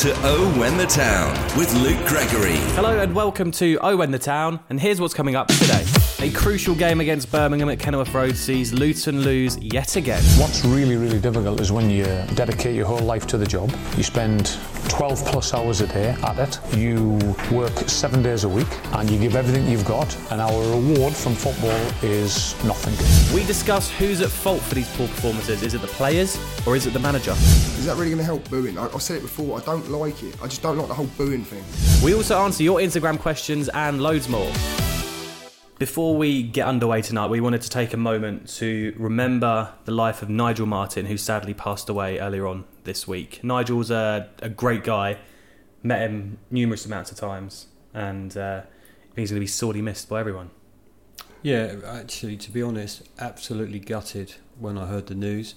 To Oh When the Town with Luke Gregory. Hello and welcome to Oh When the Town, and here's what's coming up today. A crucial game against Birmingham at Kenilworth Road sees Luton lose yet again. What's really, really difficult is when you dedicate your whole life to the job. You spend 12 plus hours a day at it. You work seven days a week and you give everything you've got. And our reward from football is nothing. We discuss who's at fault for these poor performances. Is it the players or is it the manager? Is that really going to help booing? I, I've said it before, I don't like it. I just don't like the whole booing thing. We also answer your Instagram questions and loads more. Before we get underway tonight, we wanted to take a moment to remember the life of Nigel Martin, who sadly passed away earlier on this week. Nigel's a, a great guy, met him numerous amounts of times, and uh, he's going to be sorely missed by everyone. Yeah, actually, to be honest, absolutely gutted when I heard the news.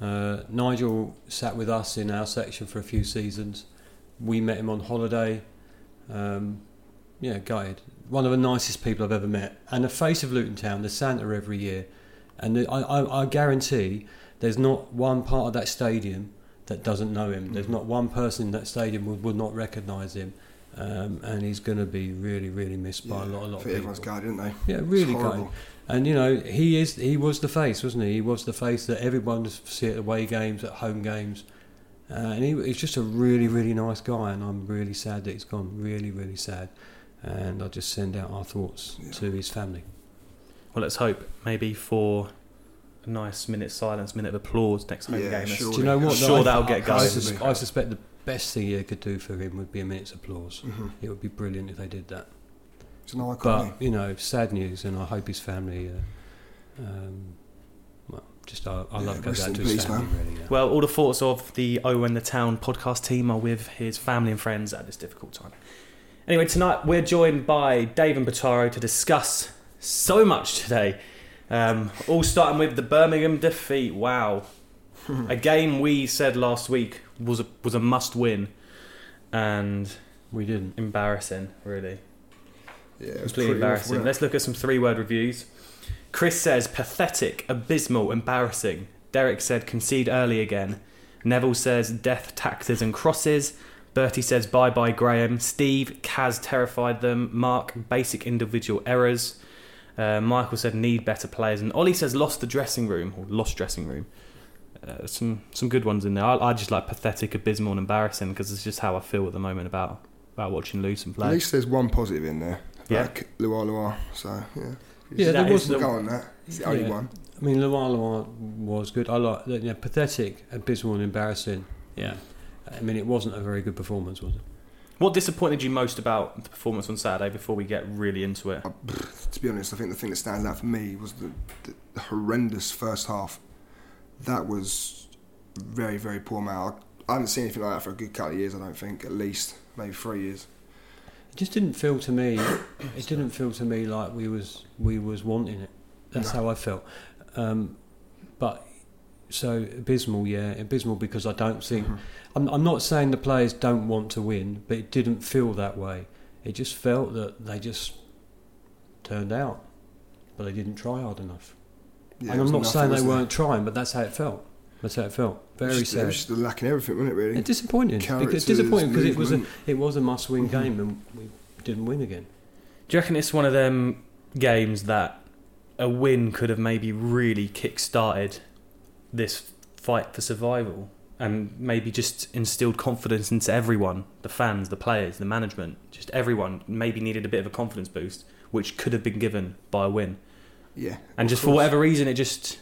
Uh, Nigel sat with us in our section for a few seasons. We met him on holiday. Um, yeah, gutted. One of the nicest people I've ever met, and the face of Luton Town, the Santa every year. And the, I, I, I guarantee there's not one part of that stadium that doesn't know him. There's not one person in that stadium would, would not recognise him. Um, and he's going to be really, really missed by a lot, a lot of think everyone's people. gutted, didn't they? Yeah, really horrible. And you know, he is he was the face, wasn't he? He was the face that everyone see at away games, at home games. Uh, and he, he's just a really, really nice guy, and I'm really sad that he's gone. Really, really sad. And I just send out our thoughts to his family. Well, let's hope maybe for a nice minute silence, minute of applause next home Yeah, game. Let's- sure. Do you know what? I'm sure that'll get I, sus- I suspect the best thing you could do for him would be a minute's applause. Mhm. It would be brilliant if they did that. It's an icon. But you know, sad news, and I hope his family. Uh, um, well, just our, our Yeah, love goes rest out to his peace, family. Really. Yeah. Well, all the thoughts of the Oh and the Town podcast team are with his family and friends at this difficult time. Anyway, tonight we're joined by Dave and Bataro to discuss so much today. Um, all starting with the Birmingham defeat. Wow, a game we said last week was a, was a must win, and we didn't. embarrassing, really. Yeah, it was Completely pretty awful, embarrassing. Let's look at some three word reviews. Chris says pathetic, abysmal, embarrassing. Derek said concede early again. Neville says death, taxes, and crosses. Bertie says bye bye Graeme. Steve, Kaz terrified them. Mark, basic individual errors. Uh, Michael said need better players. And Ollie says lost the dressing room, or lost dressing room. Uh, some some good ones in there. I, I just like pathetic, abysmal, and embarrassing because it's just how I feel at the moment about about watching Luton play. At least there's one positive in there. Yeah. Like LuaLua. So, yeah. Yeah, That there is was. the- Go on that. It's the only Yeah. one. I mean, LuaLua was good. I like you know, pathetic, abysmal, and embarrassing. Yeah. I mean, it wasn't a very good performance, was it? What disappointed you most about the performance on Saturday before we get really into it? To be honest, I think the thing that stands out for me was the, the, the horrendous first half. That was very, very poor, man. I haven't seen anything like that for a good couple of years, I don't think. At least, maybe three years. It just didn't feel to me. It didn't feel to me like we was we was wanting it. That's No. how I felt. Um, but so abysmal, yeah, abysmal because I don't think. Mhm. I'm, I'm not saying the players don't want to win, but it didn't feel that way. It just felt that they just turned out, but they didn't try hard enough. Yeah, and I'm not nothing, saying they wasn't it? weren't trying, but that's how it felt. That's how it felt. Very was just, It sad. was just lacking everything, wasn't it, really? Yeah, disappointing. Because disappointing because it was a it was a must win Mhm. game and we didn't win again. Do you reckon it's one of them games that a win could have maybe really kick-started this fight for survival and maybe just instilled confidence into everyone, the fans, the players, the management, just everyone maybe needed a bit of a confidence boost, which could have been given by a win. Yeah. And of just for whatever reason, it just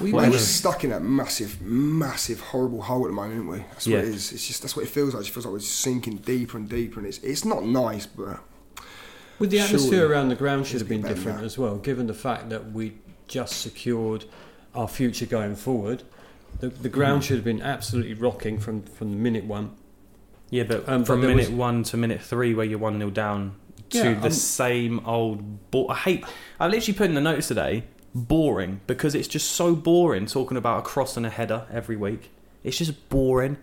We We're just stuck in that massive, massive, horrible hole at the moment, aren't we? That's what Yeah. it is. It's just that's what it feels like. It feels like we're just sinking deeper and deeper, and it's it's not nice, but With the atmosphere around the ground should have been different that. as well, given the fact that we just secured our future going forward. The, the ground Mm. should have been absolutely rocking from, from minute one. Yeah, but Um, from there minute was- one to minute three, where you're one 0 down, to Yeah, the um, same old. Bo- I hate. I literally put in the notes today. Boring because it's just so boring talking about a cross and a header every week. It's just boring.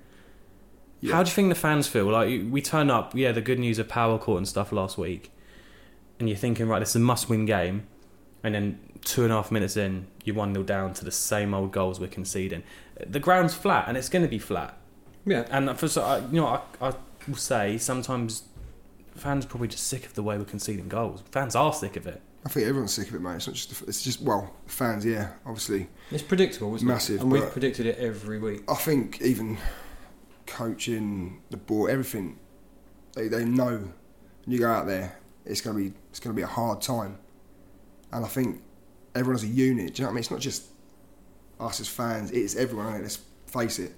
Yeah. How do you think the fans feel? Like we turn up, yeah, the good news of Power Court and stuff last week, and you're thinking, right, this is a must-win game, and then two and a half minutes in, you're one 0 down to the same old goals we're conceding. The ground's flat, and it's going to be flat. Yeah. And for so, I- you know, I, I will say sometimes fans are probably just sick of the way we're conceding goals. Fans are sick of it. I think everyone's sick of it, mate. It's not just. It's just well, fans. Yeah, obviously. It's predictable, isn't Massive, it? And we've predicted it every week. I think even coaching the board, everything, they, they know when you go out there, it's gonna be it's gonna be a hard time, and I think everyone as a unit. Do you know what I mean? It's not just us as fans; it's everyone. Isn't it? Let's face it.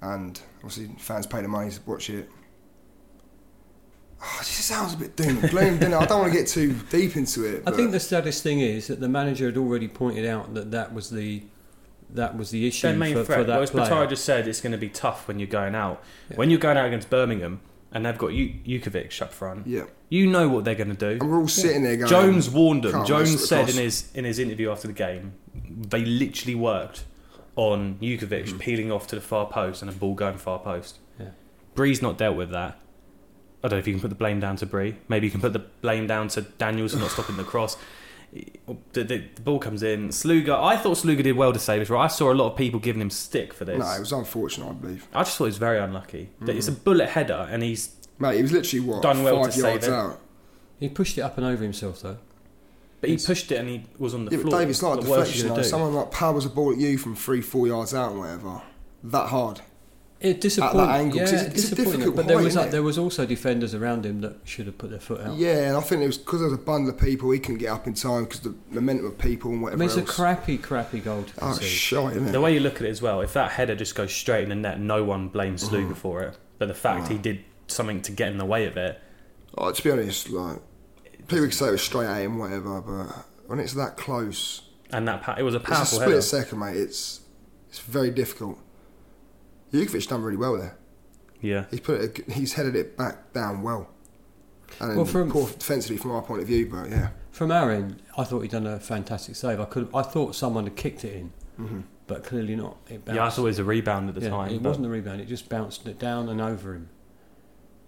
And obviously, fans pay the money to watch it. Ah, oh, this sounds a bit doom and gloom, doesn't it? I don't want to get too deep into it. I think the saddest thing is that the manager had already pointed out that that was the that was the issue Their main for, threat. for that well, as player. Patara just said, it's going to be tough when you're going out. Yeah. When you're going out against Birmingham and they've got Ju- Jutkiewicz up front, yeah, you know what they're going to do. and we're all sitting there going. Jones warned them. "Can't Jones wrestle said across." in his in his interview after the game, they literally worked on Jutkiewicz Mm. peeling off to the far post and a ball going far post. Yeah. Bree's not dealt with that. I don't know if you can put the blame down to Bree. Maybe you can put the blame down to Daniels for not stopping the cross. The, the, the ball comes in. Sluga. I thought Sluga did well to save his right. I saw a lot of people giving him stick for this. No, it was unfortunate, I believe. I just thought he was very unlucky. Mm. It's a bullet header, and he's Mate, he was literally what Done well five to save yards it. out. He pushed it up and over himself though. but he It's- pushed it and he was on the Yeah, but floor. Dave, it's like a What else are you deflection. gonna Though. do? Someone like powers a ball at you from three, four yards out and whatever. That hard. It disappointed. angle, 'cause yeah, it's- it's a disappointing. difficult But there height, was isn't there was also defenders around him that should have put their foot out. Yeah, and I think it was because there was a bundle of people. He couldn't get up in time because the momentum of people and I whatever mean, it's a crappy, crappy goal to concede. oh, concede. shite, isn't it? The way you look at it as well, if that header just goes straight in the net, no one blames Mm-hmm. For it. But the fact he did something to get in the way of it, Oh, to be honest, like people could say it was straight at him, whatever, but when it's that close, and that pa- it was a it's a powerful split header. second, mate. It's it's very difficult. Jutkiewicz done really well there. Yeah, He's put it, he's headed it back down well. And Well, from- poor defensively from our point of view, but yeah. From our end, I thought he'd done a fantastic save. I could, I thought someone had kicked it in, hmm but clearly not. It bounced. yeah, I thought it was a rebound at the Yeah, time. It but- wasn't a rebound. It just bounced it down and over him.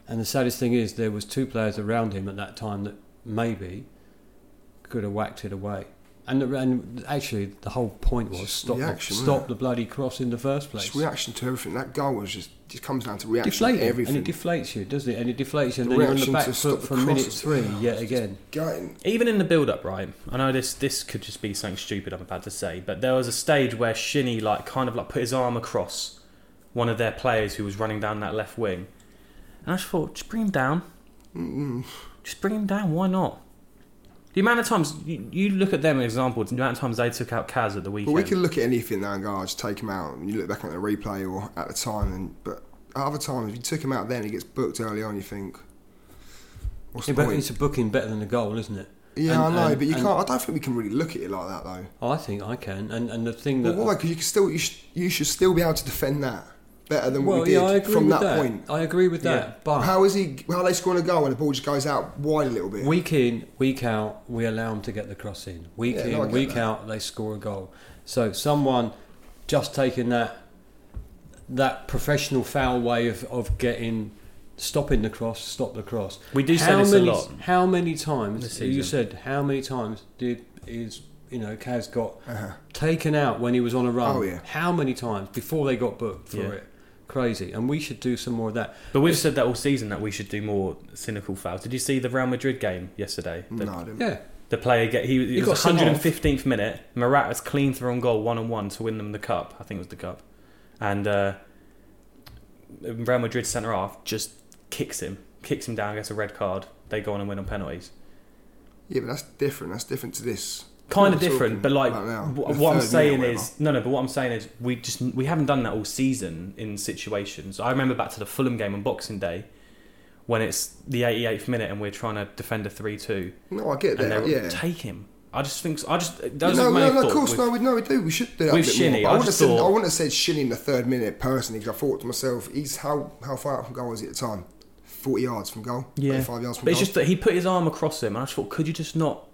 And the saddest thing is, there was two players around him at that time that maybe could have whacked it away. And, the, and actually, the whole point was stop, reaction, the, wasn't stop it? the bloody cross in the first place. Just reaction to everything. That goal was just just comes down to reaction Deflating, to everything. and it deflates you, doesn't it? And it deflates you, and The then you're on the reaction back to foot stop the from minute crosses. three Oh, yet again. Gutting. Even in the build-up, right? I know this this could just be something stupid I'm about to say, but there was a stage where Shinnie like kind of like put his arm across one of their players who was running down that left wing, and I just thought, just bring him down, Mm-mm. just bring him down. Why not? The amount of times you, you look at them as examples, the amount of times they took out Kaz at the But weekend. we can look at anything now and go, oh, just take him out. And you look back at the replay or at the time, and but other times, if you took him out then, he gets booked early on. You think, what's Yeah, the but point? it's a booking better than a goal, isn't it? Yeah, and- I know, and- but you can't. I don't think we can really look at it like that though. Oh, I think I can. And and the thing But that why? Because you can still, you, sh- you should still be able to defend that better than well, what we did yeah, I agree from with that, that. point. I agree with that. Yeah. But How is he? How are they scoring a goal when the ball just goes out wide a little bit? Week in, week out, we allow them to get the cross in. Week Yeah, in, no, week that. out, they score a goal. So someone just taking that that professional foul way of, of getting stopping the cross, stop the cross. We do say how this a many, lot. How many times you said? How many times did is you know Kaz got Uh-huh. taken out when he was on a run? Oh, yeah. How many times before they got booked for Yeah. it? Crazy, and we should do some more of that. But we've said that all season that we should do more cynical fouls. Did you see the Real Madrid game yesterday? The, No, I didn't. Yeah, the player get he, He it was sent 115th minute. Morata was clean through on goal one on one to win them the cup. I think it was the cup, and uh, Real Madrid centre half just kicks him, kicks him down, gets a red card. They go on and win on penalties. Yeah, but that's different. That's different to this. Kind of different, but like about now, wh- the what I'm saying is no, no. But what I'm saying is we just we haven't done that all season in situations. I remember back to the Fulham game on Boxing Day when it's the 88th minute and we're trying to defend a three-two. No, I get that. Yeah, take him, I just think I just those no, are my no, no, of course, with- no, we, no, we do. We should do that. With a bit Shinnie, more. I I, wouldn't have just said, I wouldn't have said Shinnie in the third minute personally because I thought to myself, he's how how far out from goal is he at the time? Forty yards from goal. Yeah, five yards from but it's just that he put his arm across him, and I just thought, could you just not?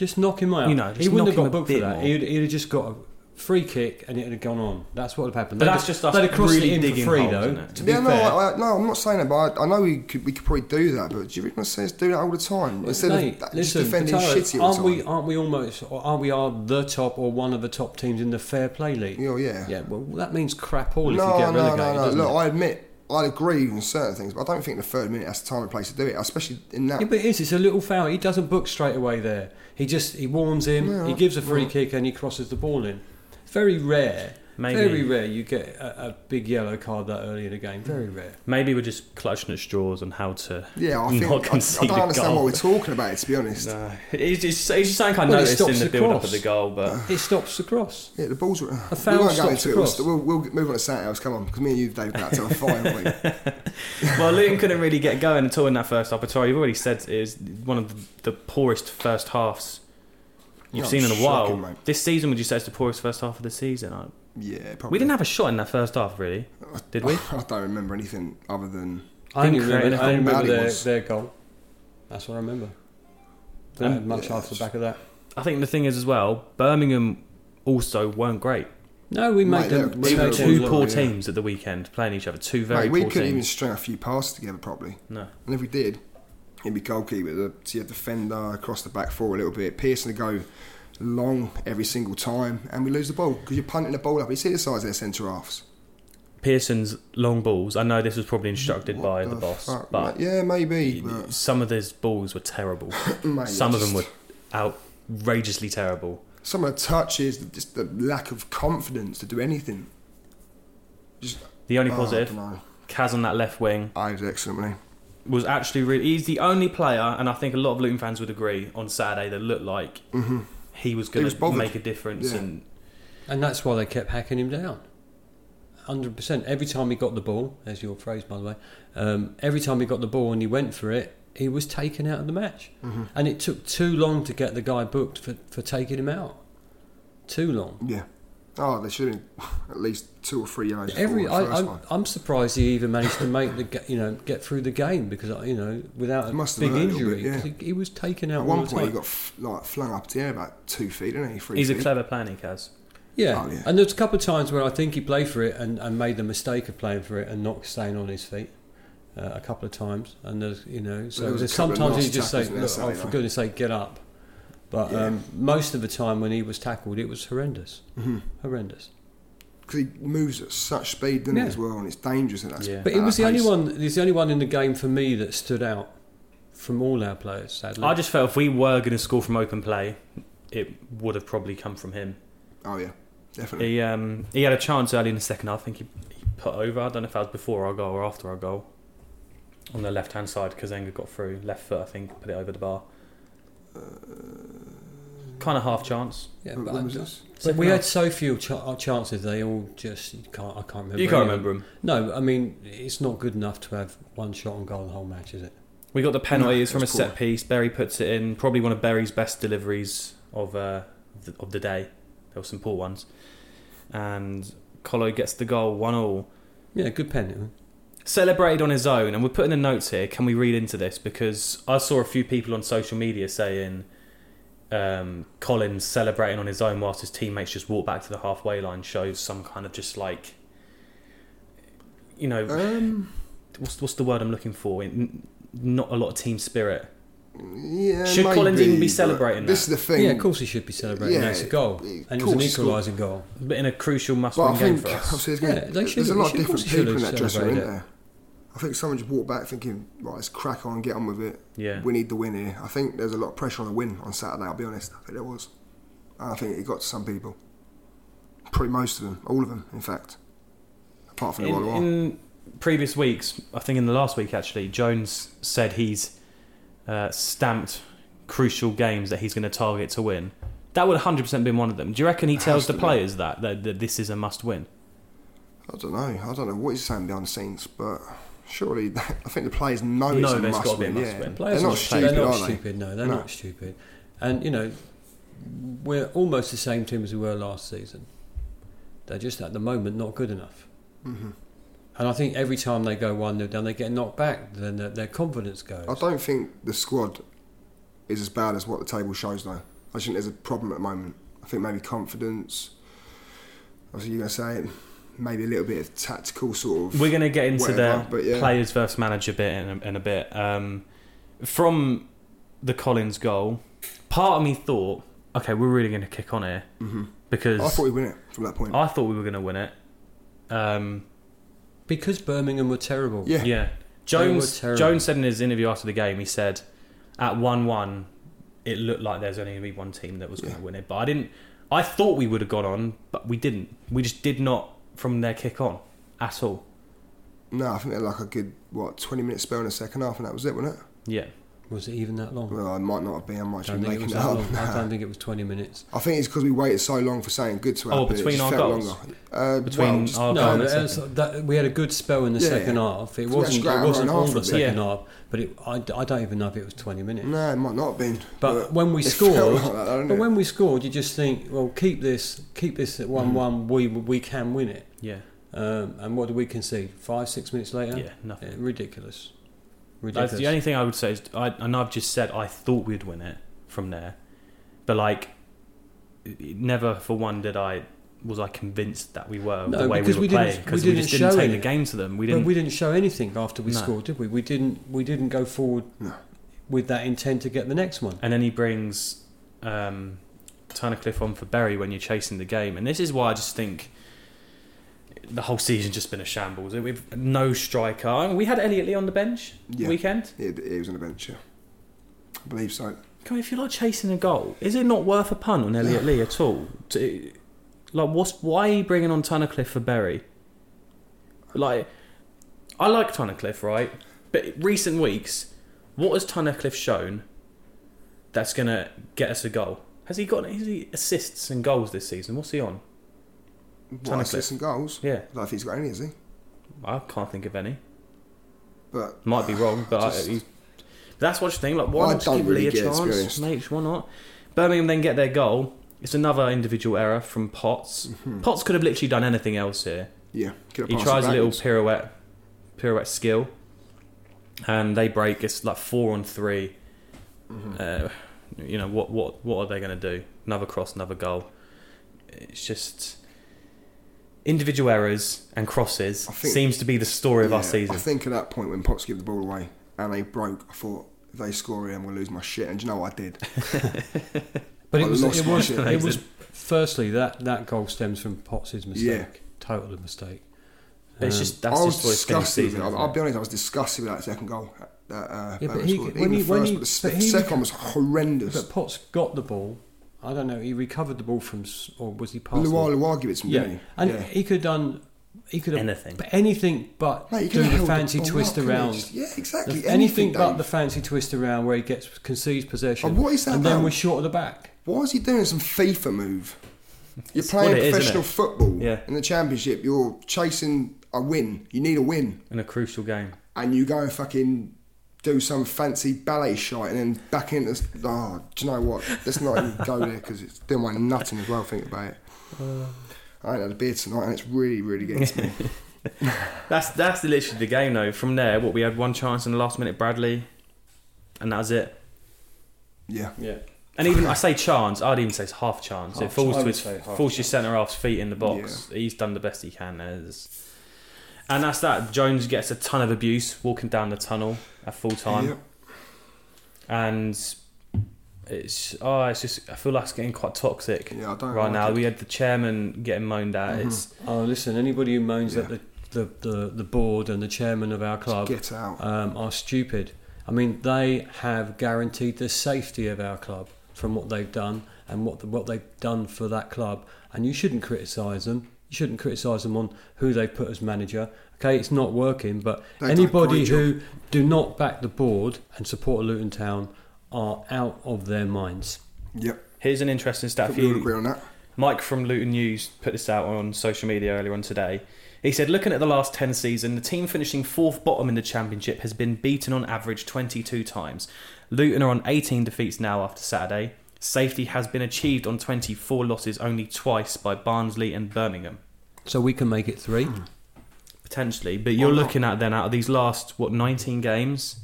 Just knock him out. You know, he wouldn't have got booked for that. He'd, he'd have just got a free kick and it would have gone on. That's what would have happened. But They'd that's just us they'd have crossed really it in digging for free, holes, though. isn't it? To be yeah, no, fair, I, I, no, I'm not saying that, but I, I know we could we could probably do that. But do you really want to say us do that all the time instead Mate, of that, listen, just defending Pataro, shitty all aren't the we? Aren't we almost? Or are we are the top or one of the top teams in the fair play league? Oh, yeah. Yeah. Well, that means crap all if no, you get no, relegated. no, no. doesn't Look, it? I admit. I agree with certain things, but I don't think the third minute that's the time and place to do it, especially in that. Yeah, but it is. It's a little foul. He doesn't book straight away there. He just he warms him. He gives a free kick and he crosses the ball in. Very rare. Maybe. Very rare. You get a, a big yellow card that early in the game. Very rare. Maybe we're just clutching at straws on how to. yeah, I think not I, I concede don't understand goal. what we're talking about. To be honest, No, it's just, it's just something I Well, it noticed in stops the the build up of the goal, but It stops the cross. yeah, the balls. Were, A foul we won't go stops into the it. We'll, cross. we'll, we'll move on to something else. Come on, because me and you, Dave, got to a fine. haven't we? well, Luton couldn't really get going at all in that first half. But sorry, you've already said it was one of the, the poorest first halves you've Yeah, seen in a shocking, while. mate. This season, would you say it's the poorest first half of the season? I, Yeah, probably. we didn't have a shot in that first half, really, did we? I don't remember anything other than I only Didn't remember, create I only anything. remember their, was. their goal. That's what I remember. They Um, had much yeah, after the back of that. I think the thing is as well, Birmingham also weren't great. No, we Mate, made them. We they're made two Two poor yeah. teams at the weekend playing each other. Two very Mate, we poor couldn't even teams. string a few passes together properly. No. And if we did, it'd be goalkeeper. The, so you had defender across the back four a little bit. Pearson to go long every single time, and we lose the ball because you're punting the ball up. You see the size of their centre halves. Pearson's long balls. I know this was probably instructed What by the, boss, fuck, but mate? yeah, maybe. But, some of those balls were terrible. mate, Some of them just- were outrageously terrible. Some of the touches, just the lack of confidence to do anything. Just The only oh, positive. Kaz on that left wing I was excellently. was actually really. He's the only player, and I think a lot of Luton fans would agree on Saturday that looked like mm-hmm. He was going to make a difference. Yeah. And And that's why they kept hacking him down. 100%. Every time he got the ball, as your phrase, by the way, um, every time he got the ball and he went for it, he was taken out of the match. Mm-hmm. And it took too long to get the guy booked for, for taking him out. Too long. Yeah. Oh, there should have been at least two or three yards. Every before I, the first I'm, one. I'm surprised he even managed to make the you know get through the game because you know without a must big hurt a injury bit, yeah. 'cause he, he was taken out At all one the point, he got f- like flung up to the air about two feet, didn't he? Three he's a clever player, Kaz. Yeah. Oh, yeah. and there's a couple of times where I think he played for it and, and made the mistake of playing for it and not staying on his feet. Uh, a couple of times, and there's you know, so There there's sometimes he nasty just say, there, "Look, oh, for goodness' sake, get up." But Yeah. um, most of the time when he was tackled, it was horrendous, Mm-hmm. horrendous. because he moves at such speed, doesn't Yeah. he, as well, and it's dangerous at that. Yeah. But at he was that the only one. He's the only one in the game for me that stood out from all our players. Sadly, I just felt if we were going to score from open play, it would have probably come from him. Oh yeah, definitely. He um, he had a chance early in the second half. I think he, he put over. I don't know if that was before our goal or after our goal. On the left hand side, Kazenga got through. Left foot, I think, put it over the bar. Kind of half chance. Yeah, but, when I- was this? but we had so few ch- uh, chances. They all just you can't. I can't remember. You can't any of remember them. No, I mean it's not good enough to have one shot on goal the whole match, is it? We got the penalty. No, from a it's set piece. Berry puts it in. Probably one of Berry's best deliveries of uh, of the, of the day. There were some poor ones, and Colo gets the goal. One all. Yeah, good penalty. Celebrated on his own, and we're putting the notes here. Can we read into this? Because I saw a few people on social media saying um, Collins celebrating on his own whilst his teammates just walk back to the halfway line shows some kind of just like, you know, Um, what's what's the word I'm looking for? Not a lot of team spirit. Yeah. Should Collins even be but celebrating This that? is the thing. Yeah, of course he should be celebrating. Yeah, That's a goal, and it was an equalising goal. But in a crucial must-win game for us. obviously there's, Yeah, gonna, they should- there's a lot of they should- of different course he should people in that dressing room, isn't there? I think someone just walked back thinking, right, let's crack on, get on with it. Yeah. We need the win here. I think there's a lot of pressure on the win on Saturday. I'll be honest. I think there was. And I think it got to some people. Probably most of them, all of them, in fact. Apart from the in, one in previous weeks, I think in the last week actually, Jones said he's uh, stamped crucial games that he's going to target to win. That would 100% been one of them. Do you reckon he tells the players that, that that this is a must win? I don't know. I don't know what he's saying behind the scenes, but surely I think the players know No, it's a must gotta be a win. must yeah. win. Players they're not stupid, They're not are they? stupid. No, they're No. not stupid. And you know, we're almost the same team as we were last season. They're just at the moment not good enough. Mhm. And I think every time they go 1 0 down, they get knocked back, then their, their confidence goes. I don't think the squad is as bad as what the table shows, though. I just think there's a problem at the moment. I think maybe confidence. Obviously, you're going to say it. Maybe a little bit of tactical sort of. We're going to get into Whatever, the but yeah. players versus manager bit in a, in a bit. Um, from the Collins goal, part of me thought, okay, we're really going to kick on here Mhm. because I thought we'd win it from that point. I thought we were going to win it. Um, Because Birmingham were terrible. yeah. yeah, Jones. terrible. Jones said in his interview after the game, he said, at one-one, it looked like there's only going to be one team that was going to Yeah. win it. But I didn't. I thought we would have gone on, but we didn't. We just did not from their kick on at all. No, I think they had like a good, what, 20 minute spell in the second half, and that was it, wasn't it? Yeah. Was it even that long? Well, I might not have been. I might I have don't think it was it that up. long. I don't think it was 20 minutes. I think it's because we waited so long for something good to Oh, happen. it between just our felt goals? Uh, Between well, just- our no, goal and but the it was- second. that, we had a good spell in the Yeah, second yeah. half. It We wasn't. It wasn't own all the second Yeah. half, but it, I, I don't even know if it was 20 minutes. No, it might not have been. But when we scored, like that, but it? when we scored, you just think, well, keep this, keep this Mm. at one-one. We we can win it. Yeah. Um, and what do we concede? Five, six minutes later. Yeah. Nothing. Yeah, ridiculous. That's the only thing I would say is I, and I've just said I thought we'd win it from there, but like, it- it never for one did I was I convinced that we were No, the way we were we playing because we, didn't just didn't take any. the game to them. We didn't. we didn't show anything after we No. scored, did we? We didn't. We didn't go forward No. with that intent to get the next one. and then he brings um, Tunnicliffe on for Berry when you're chasing the game, and this is why I just think the whole season's just been a shambles. We've no striker. I mean, we had Elliot Lee on the bench Yeah. weekend. It, it was on the bench, yeah. I believe so. Come if you're like chasing a goal, is it not worth a punt on Elliot Lee at all? To, like, what's why are you bringing on Tunnicliffe for Berry? Like, I like Tunnicliffe, right? But recent weeks, what has Tunnicliffe shown that's gonna get us a goal? Has he got any assists and goals this season? What's he on? What, assists and goals? Yeah, I don't think he's got any, has he? I can't think of any. But Might be wrong, but Just- I, he's, that's what you think. Like, why I not give really Lee a get it, to be chance, mate? Why not? Birmingham then get their goal. It's another individual error from Potts. Mm-hmm. Potts could have literally done anything else here. yeah, He tries a little pirouette, pirouette skill, and they break. It's like four on 3 Mm-hmm. Uh, you know what? What? What are they going to do? Another cross, another goal. It's just individual errors and crosses think- seems to be the story of our season. I think at that point when Potts gave the ball away and they broke, I thought if they score here, I'm going to lose my shit. And do you know what I did? But I it was. lost It my was. shit. It was. Firstly, that that goal stems from Potts' mistake. Yeah. Total mistake. it's Um, just that's I was just what it's been this disgusted with season. it. I'll, I'll be honest, I was disgusted with that second goal. That, uh, Yeah, but he- scored. when Even he- the when first, he- but the s- but he- second was horrendous. But Potts got the ball. I don't know. He recovered the ball from, or was he passed? Luar it? Luar gave it to me, Yeah, he? and yeah. he could have done. He could have Anything. but anything but Mate, you do the held fancy ball twist up, around. Just- Yeah, exactly. The- anything but the fancy twist around where he gets concedes possession. And what is that And then about? we're short at the back. Why is he doing some FIFA move? You're It's playing what it is, professional isn't football Yeah. in the championship. You're chasing a win. You need a win, in a crucial game. and you go and fucking do some fancy ballet shot and then back into. Oh, do you know what? Let's not even go there because it's doing my nutting as well. Think about it. Uh. I ain't had a beer tonight, and it's really, really getting to me. That's that's literally the game though. From there, what we had one chance in the last minute, Bradley, and that was it. Yeah, Yeah. And even I say chance, I'd even say it's half chance. it falls I to his say half falls your centre half's feet in the box. He's done the best he can. There's, and that's that. Jones gets a ton of abuse walking down the tunnel at full time, Yep. and it's oh, it's just I feel like it's getting quite toxic yeah. I don't right like now. it. We had the chairman getting moaned at. Mhm. It's Oh, listen. Anybody who moans Yeah. at the, the, the, the board and the chairman of our club Get out. um, are stupid. I mean, they have guaranteed the safety of our club from what they've done and what what they've done for that club. And you shouldn't criticise them. You shouldn't criticise them on who they put as manager. Okay, it's not working, but They've done a anybody who do not back the board and support Luton Town are out of their minds. Yep. here's an interesting stat think for we all you. agree on that. Mike from Luton News put this out on social media earlier on today. He said, looking at the last 10 season, the team finishing fourth bottom in the championship has been beaten on average 22 times. Luton are on 18 defeats now after Saturday. Safety has been achieved on 24 losses only twice by Barnsley and Birmingham. So we can make it three. Hmm. Potentially, but you're looking at then out of these last what 19 games,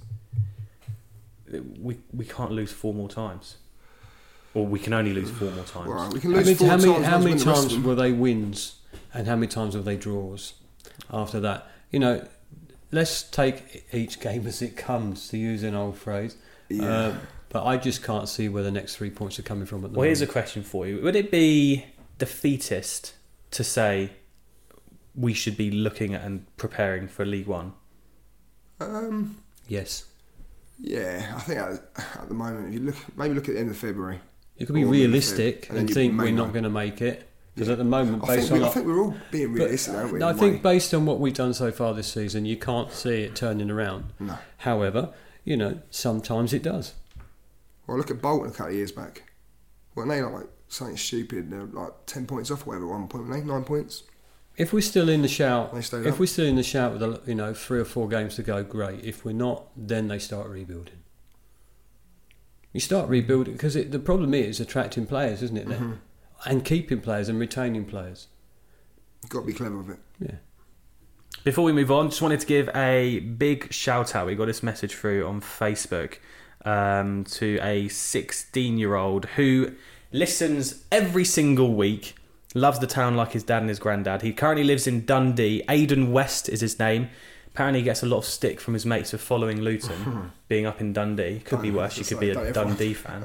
we we can't lose four more times, or we can only lose four more times. All right, we can How lose many, four how times. how many win the rest of times were they wins, and how many times were they draws? After that, you know, let's take each game as it comes, to use an old phrase. Yeah. Uh, but I just can't see where the next three points are coming from at the Well, here's a question for you: Would it be defeatist to say we should be looking at and preparing for League One? Um, yes, yeah, I think at, at the moment, if you look, maybe look at the end of February. you could be realistic and and think we're not going to make it because Yeah. at the moment, I based think, we, on I think we're all being but realistic, aren't we? I think based on what we've done so far this season, you can't see it turning around. No. However, you know, sometimes it does. Well, look at Bolton a couple of years back. Weren't they like something stupid? They're like 10 points off or whatever, one point, weren't they? Nine points? If we're still in the shout, if we're still in the shout with a, you know three or four games to go, great. If we're not, then they start rebuilding. You start rebuilding because the problem is attracting players, isn't it? Mm-hmm. And keeping players and retaining players. You've got to be clever with it. Yeah. Before we move on, just wanted to give a big shout out. We got this message through on Facebook um, to a 16 year old who listens every single week, loves the town like his dad and his granddad. He currently lives in Dundee. Aidan West is his name. Apparently, he gets a lot of stick from his mates for following Luton, being up in Dundee. Could be worse. You could like, be a don't Dundee fan.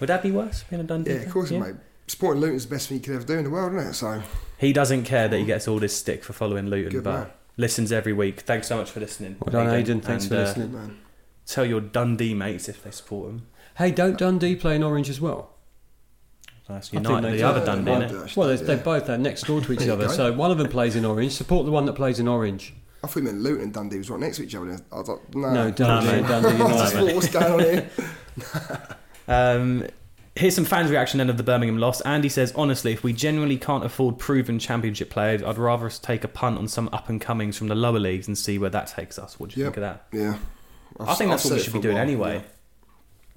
Would that be worse, being a Dundee Yeah, fan? of course, mate. Sporting Luton's the best thing you could ever do in the world, isn't it? So, He doesn't care that he gets all this stick for following Luton, Good but man. listens every week. Thanks so much for listening. Well done, Aidan. Thanks And, for uh, listening. man. Tell your Dundee mates if they support them. Hey, don't Dundee play in Orange as well? That's I think United, they the do. other Yeah, Dundee, might innit? actually, Well, they're, yeah. they're both they're next door to each other. So one of them plays in Orange. Support the one that plays in Orange. I thought you meant Luton and Dundee was right next to each other. I was like, no. No, Dundee, mate. Dundee I just United. thought, what's going on here? Um, here's some fans' reaction then of the Birmingham loss. Andy says, honestly, if we genuinely can't afford proven championship players, I'd rather us take a punt on some up and comings from the lower leagues and see where that takes us. What do you Yep. think of that? Yeah. i think that's I've what we should be doing while, anyway. yeah.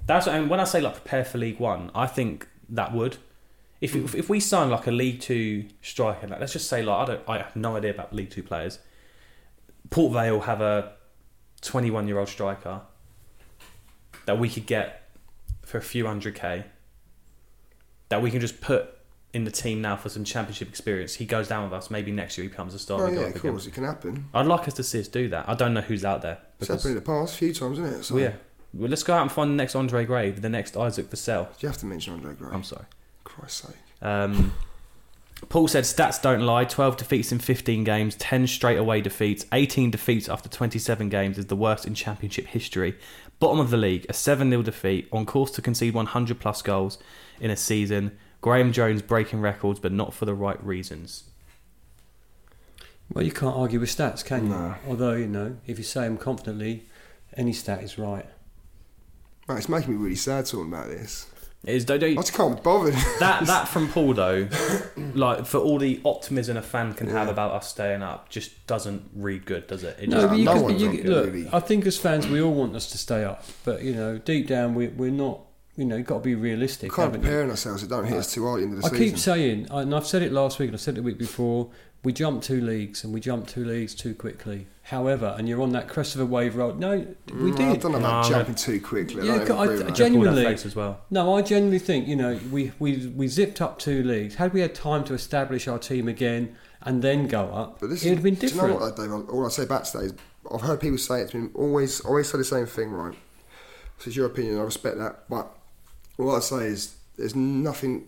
That's and when I say like prepare for League One, I think that would. If, if, if we sign like a League Two striker, like, let's just say like I don't, I have no idea about League Two players. Port Vale have a 21 year old striker that we could get for a few hundred k. That we can just put in the team now for some championship experience. He goes down with us. Maybe next year he becomes a star. Oh, yeah, of course, it can happen. I'd like us to see us do that. I don't know who's out there. It's happened in the past a few times, isn't it? So, well, yeah. Well, let's go out and find the next Andre Gray, the next Isaac Vassell. Do you have to mention Andre Gray. I'm sorry. Christ's sake. Um, Paul said stats don't lie. 12 defeats in 15 games, 10 straight away defeats, 18 defeats after 27 games is the worst in championship history. Bottom of the league, a 7 0 defeat, on course to concede 100 plus goals in a season. Graeme Jones breaking records, but not for the right reasons. Well, you can't argue with stats, can you? No. Although you know, if you say them confidently, any stat is right. Mate, it's making me really sad talking about this. It is, don't, I don't, just can't be bothered. that that from Paul though, like for all the optimism a fan can have Yeah. about us staying up, just doesn't read good, does it? it No, just, but you no can, one's you, not look, really- I think as fans, we all want us to stay up, but you know, deep down, we, we're not. You know, you've got to be realistic. We can't haven't you? preparing ourselves. It don't hit us too hard at the end of the I season. keep saying, and I've said it last week, and I said it the week before. We jumped two leagues, and we jumped two leagues too quickly. However, and you're on that crest of a wave road. No, we Mm, I did. don't know about No, jumping too quickly. Yeah, I I- I that. gen- Pull that genuinely- face as well. No, I genuinely think you know we, we we zipped up two leagues. Had we had time to establish our team again and then go up, But this it would have been Do you different. know what, though, Dave? All I say back to that is I've heard people say it's been always always say the same thing, right? This is your opinion. I respect that, but all I say is there's nothing.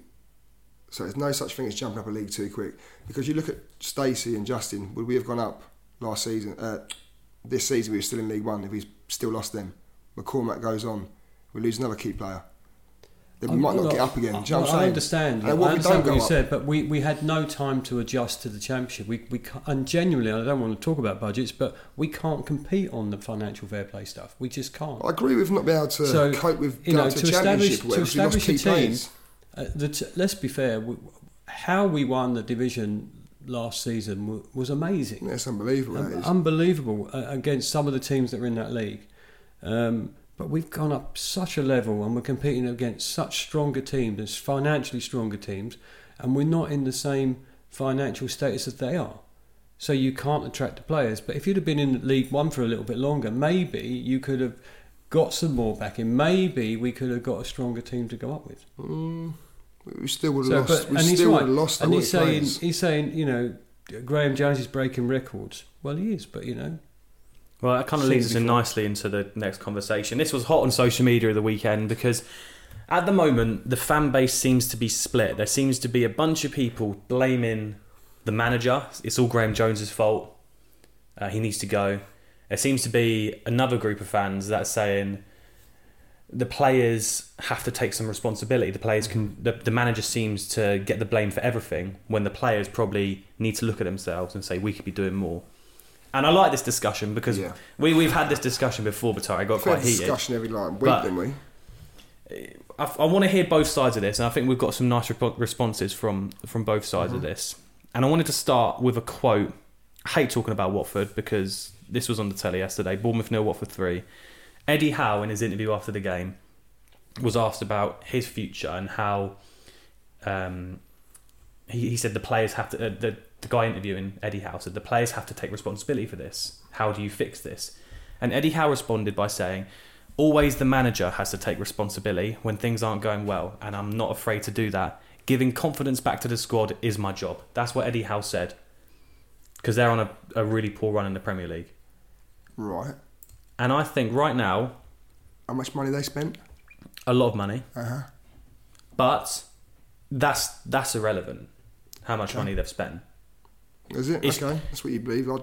So there's no such thing as jumping up a league too quick because you look at Stacey and Justin. Would we have gone up last season? Uh, this season we were still in League One. If we still lost them, McCormack goes on. We lose another key player. Then we I'm- might not get up again. Do you know I, what I'm I saying? understand. And I what understand what you up- said, but we, we had no time to adjust to the championship. We we and genuinely, I don't want to talk about budgets, but we can't compete on the financial fair play stuff. We just can't. I agree with not being able to So, cope with you going know, to, to establish- championship. or to we lost establish a key team, players. Uh, the t- let's be fair. We, how we won the division last season w- was amazing. It's unbelievable. Um, that unbelievable uh, against some of the teams that were in that league. Um, But we've gone up such a level and we're competing against such stronger teams, and financially stronger teams, and we're not in the same financial status as they are. So you can't attract the players. But if you'd have been in League One for a little bit longer, maybe you could have got some more back in. Maybe we could have got a stronger team to go up with. Mm, we still would So, have lost. but- we and he's still would have lost. And the he's saying, players. he's saying, you know, Graeme Jones is breaking records. Well, he is, but you know, Well, that kind of leads us in nicely into the next conversation. This was hot on social media of the weekend because at the moment the fan base seems to be split. There seems to be a bunch of people blaming the manager. It's all Graeme Jones's fault. Uh, he needs to go. There seems to be another group of fans that are saying the players have to take some responsibility. The players can. The, the manager seems to get the blame for everything when the players probably need to look at themselves and say we could be doing more. And I like this discussion because Yeah. we we've had this discussion before, but I got We've had quite heated. discussion every like week, But- didn't we? I, I want to hear both sides of this, and I think we've got some nice responses from from both sides of mm-hmm. this. And I wanted to start with a quote. I hate talking about Watford because this was on the telly yesterday. Bournemouth nil, Watford three. Eddie Howe, in his interview after the game, was asked about his future and how um, he, he said the players have to. Uh, the, the guy interviewing Eddie Howe said the players have to take responsibility for this. How do you fix this? And Eddie Howe responded by saying, Always the manager has to take responsibility when things aren't going well, and I'm not afraid to do that. Giving confidence back to the squad is my job. That's what Eddie Howe said. Because they're on a, a really poor run in the Premier League. Right. And I think right now, How much money they spent? a lot of money, Uh huh. but that's that's irrelevant. How much money they've spent. Is it? It's- okay, that's what you believe. I,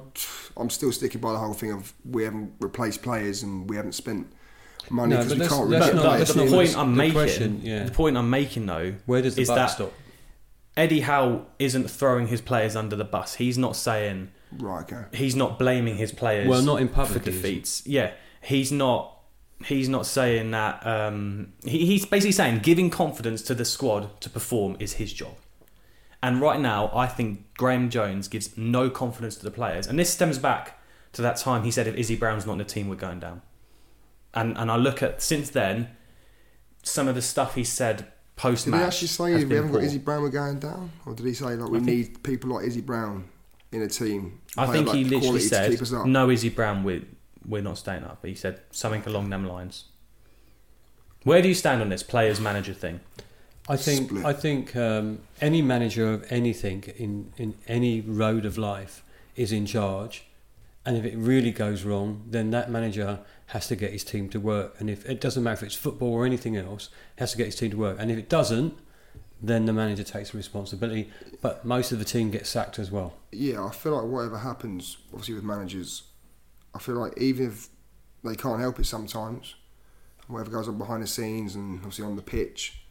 I'm still sticking by the whole thing of we haven't replaced players and we haven't spent money No, because but we let's- can't let's replace not- players. let's the not- point I'm the making, question, yeah. the point I'm making though, where does the is buck that stop? Eddie Howe isn't throwing his players under the bus. He's not saying Right, okay. he's not blaming his players. Well, not in for public, he defeats. Yeah, he's not. He's not saying that. Um, he, he's basically saying giving confidence to the squad to perform is his job. And right now, I think Graeme Jones gives no confidence to the players, and this stems back to that time he said if Izzy Brown's not in the team, we're going down. And and I look at since then, some of the stuff he said post match. Did he actually say has we haven't got. Izzy Brown, we're going down? Or did he say like we think- need people like Izzy Brown in a team? I think he literally quality to keep us said, "No, Izzy Brown, we're we're not staying up." But he said something along them lines. Where do you stand on this players manager thing? I think Split. I think um, any manager of anything in, in any road of life is in charge, and if it really goes wrong, then that manager has to get his team to work. And if it doesn't matter if it's football or anything else, has to get his team to work. And if it doesn't, then the manager takes responsibility. But most of the team gets sacked as well. Yeah, I feel like whatever happens, obviously with managers, I feel like even if they can't help it sometimes, whatever goes on behind the scenes and obviously on the pitch,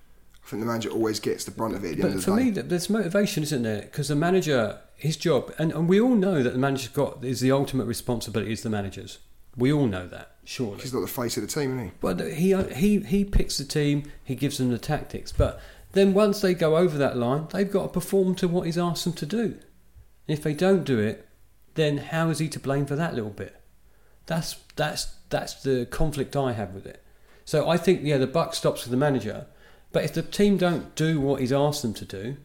I think the manager always gets the brunt of it at the end But of for the day. me, there's motivation, isn't there? Because the manager, his job, and, and we all know that the manager's got is the ultimate responsibility is the manager's. We all know that, surely. He's not the face of the team, isn't he? Well, he he he picks the team. He gives them the tactics. But then once they go over that line, they've got to perform to what he's asked them to do. And if they don't do it, then how is he to blame for that little bit? That's that's that's the conflict I have with it. So I think yeah, the buck stops with the manager. But if the team don't do what he's asked them to do,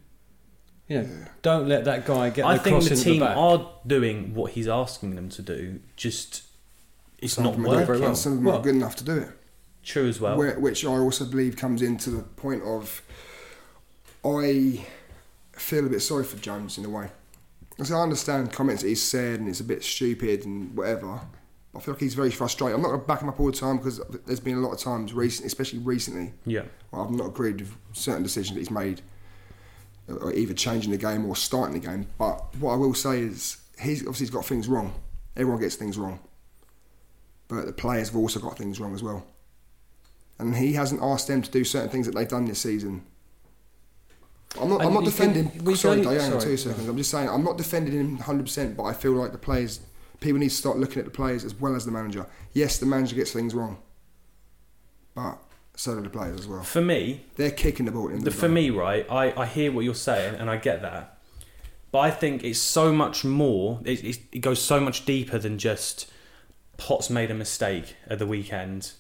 you know, don't let that guy get I the think cross the into team the back. are doing what he's asking them to do. Just it's Some not of them are working good, very well. Some of them Well- are good enough to do it. True as well. Where, which I also believe comes into the point of I feel a bit sorry for Jones in a way. Because I understand comments that he's said and it's a bit stupid and whatever. I feel like he's very frustrated. I'm not going to back him up all the time because there's been a lot of times, recent, especially recently, yeah. where I've not agreed with certain decisions that he's made, or either changing the game or starting the game. But what I will say is, he's obviously he's got things wrong. Everyone gets things wrong, but the players have also got things wrong as well. And he hasn't asked them to do certain things that they've done this season. I'm not. I'm not you can- defending. sorry, Diana. sorry. Two seconds. I'm just saying. I'm not defending him 100. percent But I feel like the players. People need to start looking at the players as well as the manager. Yes, the manager gets things wrong, but so do the players as well. For me, They're kicking the ball in the, for me, right, I, I hear what you're saying and I get that. But I think it's so much more, it, it, it goes so much deeper than just Potts made a mistake at the weekend.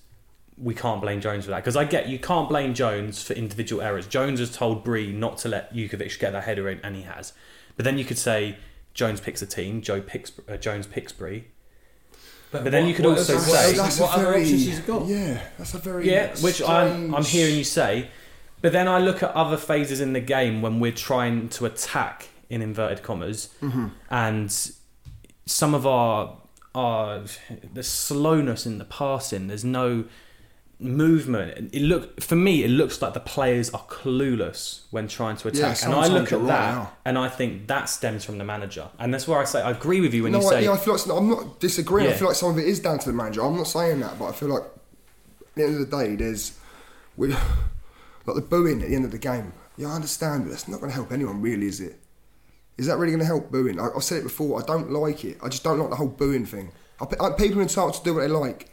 We can't blame Jones for that because I get you can't blame Jones for individual errors. Jones has told Bree not to let Jutkiewicz get that header in, and he has. But then you could say Jones picks a team, Joe picks uh, Jones picks Bree. But then you could also else- say- what, what other options he's got? Yeah, that's a very Yeah, which I'm I'm hearing you say. But then I look at other phases in the game when we're trying to attack in inverted commas, Mm-hmm. and some of our our the slowness in the passing. There's no movement. It look for me. It looks like the players are clueless when trying to Yeah, attack, and I look at right that now. and I think that stems from the manager, and that's where I say I agree with you when no, you I- say yeah, I feel like I'm not disagreeing. I feel like some of it is down to the manager. I'm not saying that, but I feel like at the end of the day, there's we like the booing at the end of the game. Yeah, I understand, but that's not going to help anyone, really, is it? Is that really going to help booing? I, I've said it before. I don't like it. I just don't like the whole booing thing. I, I, people are entitled to do what they like,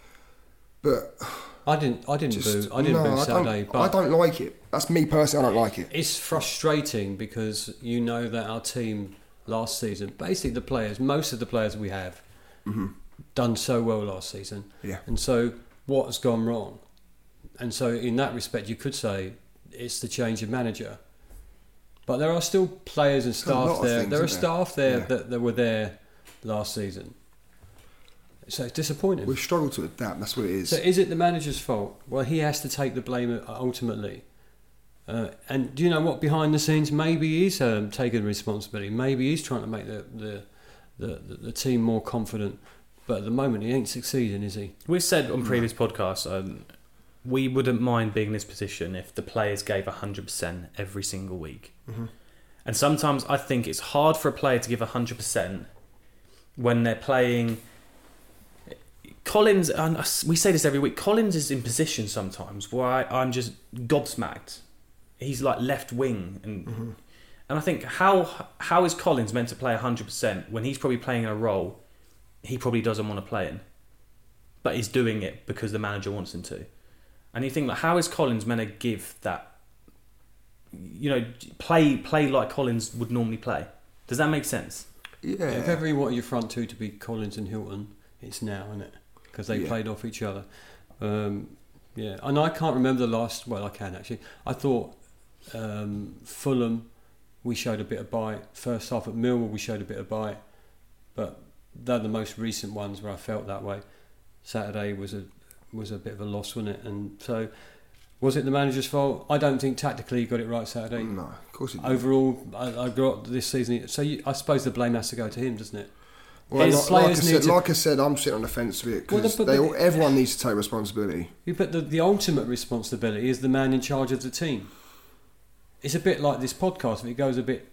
but I didn't. I didn't just boo. I didn't no, boo Saturday, don't, but I don't like it. That's me personally. I don't like it. It's frustrating because you know that our team last season, basically the players, most of the players we have, mm-hmm. done so well last season. Yeah. And so what has gone wrong? And so in that respect, you could say it's the change of manager. But there are still players and staff there. things, there are there? staff there Yeah. that, that were there last season. So it's disappointing. We've struggled to adapt. That's what it is. So is it the manager's fault? Well, he has to take the blame ultimately. Uh, and do you know what? Behind the scenes, maybe he's um, taking responsibility. Maybe he's trying to make the the, the, the the team more confident. But at the moment, he ain't succeeding, is he? We've said on previous podcasts, um, we wouldn't mind being in this position if the players gave 100% every single week. And sometimes I think it's hard for a player to give 100% when they're playing. Collins, and we say this every week, Collins is in position sometimes where I, I'm just gobsmacked. He's like left wing. And, mm-hmm. and I think, how how is Collins meant to play 100% when he's probably playing in a role he probably doesn't want to play in? but he's doing it because the manager wants him to. And you think like, how is Collins meant to give that? You know, play play like Collins would normally play. Does that make sense? yeah. If ever you want your front two to be Collins and Hylton, it's now, isn't it? Because they Yeah. played off each other. Um, yeah, and I can't remember the last. Well, I can actually. I thought um, Fulham, we showed a bit of bite. First half at Millwall, we showed a bit of bite, but they're the most recent ones where I felt that way. Saturday was a was a bit of a loss, wasn't it? And so, was it the manager's fault? I don't think tactically he got it right Saturday. no, of course he Didn't overall, I, I got this season. So you, I suppose the blame has to go to him, doesn't it? Well, His like, like I said, to- like I said, I'm sitting on the fence with it because but they the- everyone needs to take responsibility. You put the, the ultimate responsibility is the man in charge of the team. It's a bit like this podcast. If it goes a bit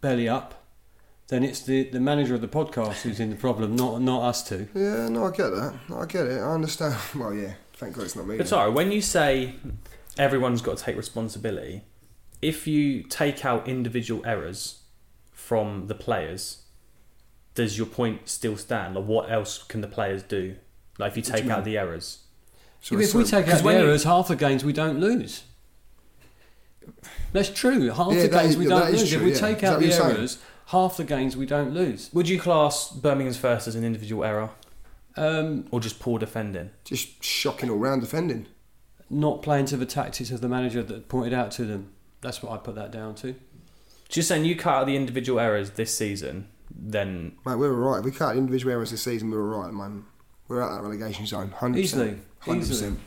belly up, then it's the, the manager of the podcast who's in the problem, not not us two. Yeah, no, I get that. I get it. I understand. Well, yeah. Thank God it's not me. But sorry, when you say everyone's got to take responsibility, if you take out individual errors from the players, does your point still stand? Like, what else can the players do? Like, if you take you out mean? the errors, So- if we take take 'cause out the when you- errors, half the games we don't lose. That's true. Half Yeah, the that games is- we that don't is lose. true, if we yeah. take that out what the you're saying? errors, half the games we don't lose. would you class Birmingham's first as an individual error Um, or just poor defending? just shocking all round defending. not playing to the tactics of the manager that pointed out to them. That's what I put that down to. Just saying, you cut out the individual errors this season, then Mate, we were right. If we cut individual errors this season, we were right the. We're out that relegation zone, 100%, Easily, hundred easily. percent.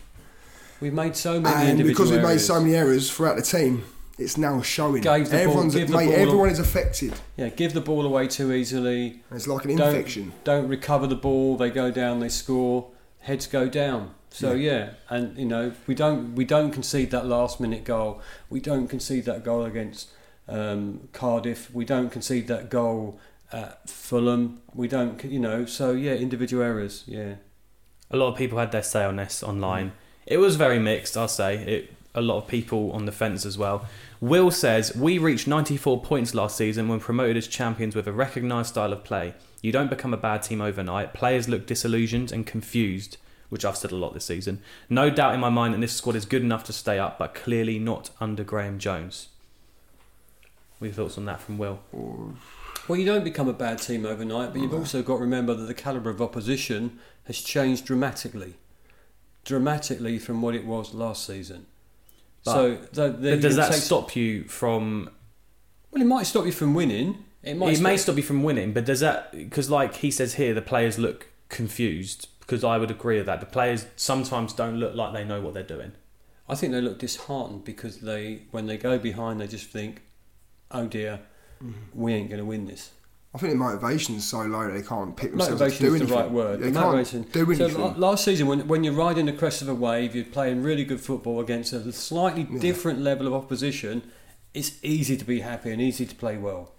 We've made so many And because we made errors. so many errors throughout the team, it's now showing. Ball- Everyone's the mate, ball everyone is affected. Yeah, give the ball away too easily. It's like an Don't- infection. Don't recover the ball. They go down. They score. Heads go down. So yeah, and you know we don't we don't concede that last minute goal. We don't concede that goal against um, Cardiff. We don't concede that goal at Fulham. We don't you know. So yeah, individual errors. Yeah. a lot of people had their say on this online. Mm. It was very mixed, I'll say. It, a lot of people on the fence as well. Will says, We reached 94 points last season when promoted as champions with a recognised style of play. You don't become a bad team overnight. Players look disillusioned and confused, which I've said a lot this season. No doubt in my mind that this squad is good enough to stay up, but clearly not under Graeme Jones. What are your thoughts on that from Will? Well, you don't become a bad team overnight, but you've also got to remember that the calibre of opposition has changed dramatically. dramatically from what it was last season. But- so the, the, But does that take- stop you from? Well, it might stop you from winning. It might. It may stop you from winning, but does that? Because like he says here, the players look confused. Because I would agree with that. The players sometimes don't look like they know what they're doing. I think they look disheartened because they, when they go behind, they just think, "Oh dear. We ain't going to win this." I think the motivation's so low they can't pick themselves up to Motivation do is the anything. right word. They The can't motivation. do anything. So la- last season, when, when you're riding the crest of a wave, you're playing really good football against a slightly Yeah. different level of opposition. It's easy to be happy and easy to play well,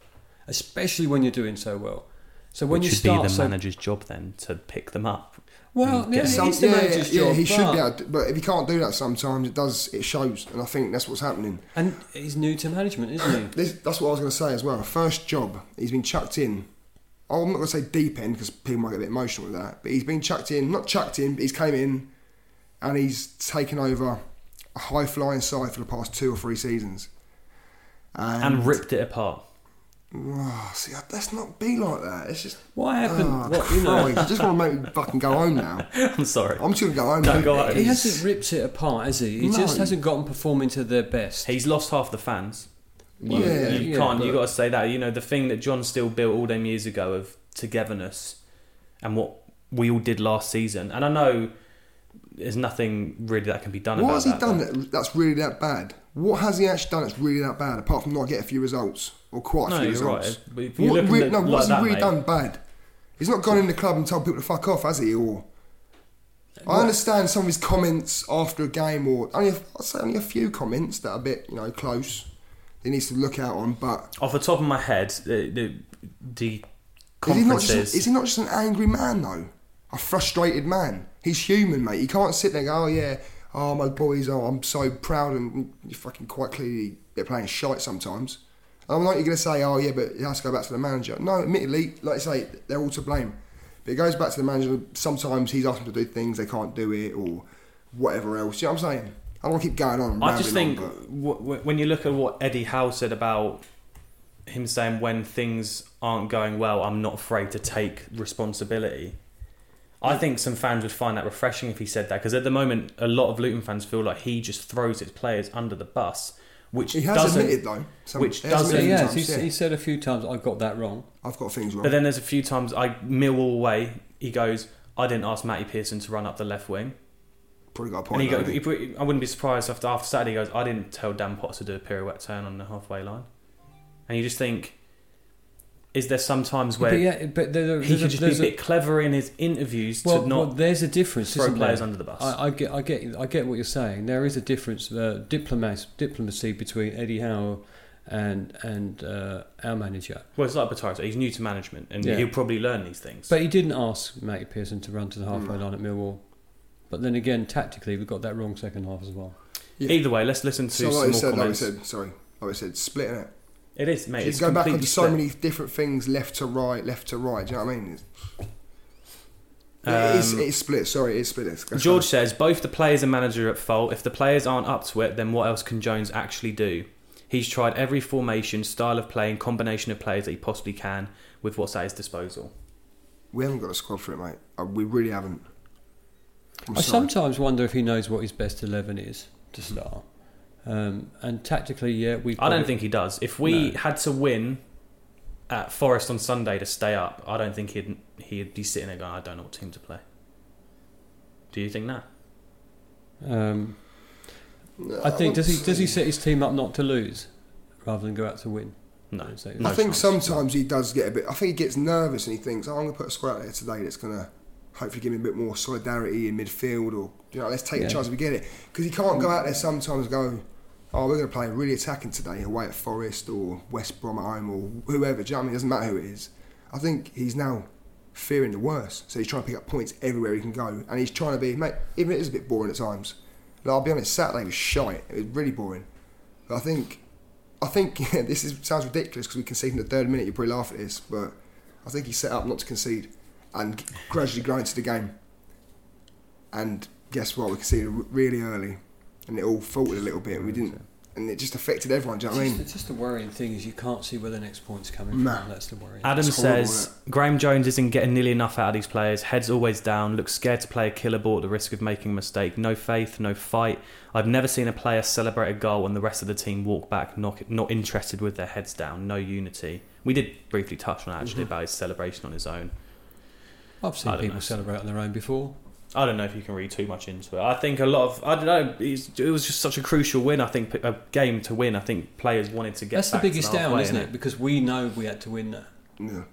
especially when you're doing so well. So when Which you should start be the so manager's job then to pick them up. Well, yeah, get it's Some- the yeah, manager's yeah, job, he should be able to, but if he can't do that sometimes, it does. It shows, and I think that's what's happening. and he's new to management, isn't he? This, that's what I was going to say as well. First job, he's been chucked in. I'm not going to say deep end because people might get a bit emotional with that, but he's been chucked in. Not chucked in, but he's came in, and he's taken over a high flying side for the past two or three seasons. And, and ripped it apart. Oh, see, let's not be like that. It's just. What happened? Oh, what, you know, I just want to make me fucking go home now. I'm sorry. I'm just going to go home. Don't mate. go home. he It's- hasn't ripped it apart, has he? He just hasn't gotten performing to their best. He's lost half the fans. You, Yeah, you yeah, can't. You got to say that. You know the thing that John Still built all them years ago of togetherness, and what we all did last season. And I know there's nothing really that can be done What about has he that. done that, that's really that bad? What has he actually done that's really that bad, apart from not get a few results or quite a No, few results? right. But if you're What, re- no, like what's he really mate, done bad? He's not gone in the club and told people to fuck off, has he? Or I understand some of his comments after a game, or only a, I'd say only a few comments that are a bit, you know, close. He needs to look out on. But Off the top of my head, the the, the is he not just conferences. is he not just an angry man though? A frustrated man. He's human, mate. He can't sit there and go, oh yeah, oh my boys, oh I'm so proud, and you fucking quite clearly they're playing shite sometimes. I'm not you're going to say, oh yeah, but it has to go back to the manager. No, admittedly, like I say, they're all to blame. But it goes back to the manager. Sometimes he's asked them to do things they can't do it, or whatever else. You know what I'm saying? I don't want to keep going on. I just think on, w- when you look at what Eddie Howe said about him saying when things aren't going well, I'm not afraid to take responsibility. I think some fans would find that refreshing if he said that because at the moment, a lot of Luton fans feel like he just throws his players under the bus, which he has doesn't. admitted though. Some, which he doesn't- admitted yeah, times, yeah. he said a few times, I've got that wrong." I've got things wrong. But then there's a few times I Millwall away. He goes, "I didn't ask Matty Pearson to run up the left wing." Probably got a And point. he go, he I wouldn't be surprised after after Saturday. He goes, I didn't tell Dan Potts to do a pirouette turn on the halfway line, and you just think, is there sometimes where but yeah, but there, there- he could just be there's a bit clever in his interviews well, to not well, there's a difference. throw players there? under the bus? I, I get, I get, I get what you're saying. There is a difference, uh, diplomacy, diplomacy between Eddie Howe and and uh, our manager. well, it's like Batista. He's new to management, and Yeah. he'll probably learn these things. But he didn't ask Matty Pearson to run to the halfway Hmm. line at Millwall. But then again, tactically, we got that wrong second half as well. Yeah. Either way, let's listen to So some like more said, like comments. said, sorry, like I said, splitting it. It is, mate. You It's go back completely onto so split. many different things, left to right, left to right. Do you know what I mean? It's, Um, it, is, it is split. Sorry, it is split. That's George fine. says both the players and manager are at fault. If the players aren't up to it, then what else can Jones actually do? He's tried every formation, style of play, and combination of players that he possibly can with what's at his disposal. we haven't got a squad for it, mate. Uh, We really haven't. I'm I sorry. sometimes wonder if he knows what his best eleven is to start. Um, and tactically, yeah, we. I don't think he does. If we No. had to win at Forest on Sunday to stay up, I don't think he'd he'd be sitting there going, "I don't know what team to play." Do you think that? Um, No, I think does he does he set his team up not to lose, rather than go out to win? No. So- no I think chance. sometimes he does get a bit. I think he gets nervous and he thinks, "Oh, I'm going to put a squad out there today that's going to hopefully give me a bit more solidarity in midfield, or you know, let's take Yeah. the chance if we get it." Because he can't go out there sometimes and go, "Oh, we're going to play really attacking today away at Forest or West Brom at home or whoever." Do you know I mean? It doesn't matter who it is. I think he's now fearing the worst, so he's trying to pick up points everywhere he can go, and he's trying to be, mate. Even it is a bit boring at times. Like, I'll be honest, Saturday was shite. It was really boring. But I think I think yeah, this is, sounds ridiculous because we concede in the third minute. You probably laugh at this, but I think he's set up not to concede and gradually grow into the game. And guess what? We conceded really early, and it all faltered a little bit. We didn't and it just affected everyone. Do you know what I mean? it's just the worrying thing is you can't see where the next point's coming Nah. from. That's the worry. Adam It's horrible, says Graeme Jones isn't getting nearly enough out of these players. Head's always down. Looks scared to play a killer ball at the risk of making a mistake. No faith, no fight. I've never seen a player celebrate a goal and the rest of the team walk back, not not interested with their heads down. No unity. We did briefly touch on it, actually mm-hmm. about his celebration on his own. I've seen I don't people know. celebrate on their own before. I don't know if you can read too much into it. I think a lot of I don't know. It's, it was just such a crucial win. I think a game to win. I think players wanted to get. That's the back to biggest down, isn't innit? it? Because we know we had to win that. Yeah.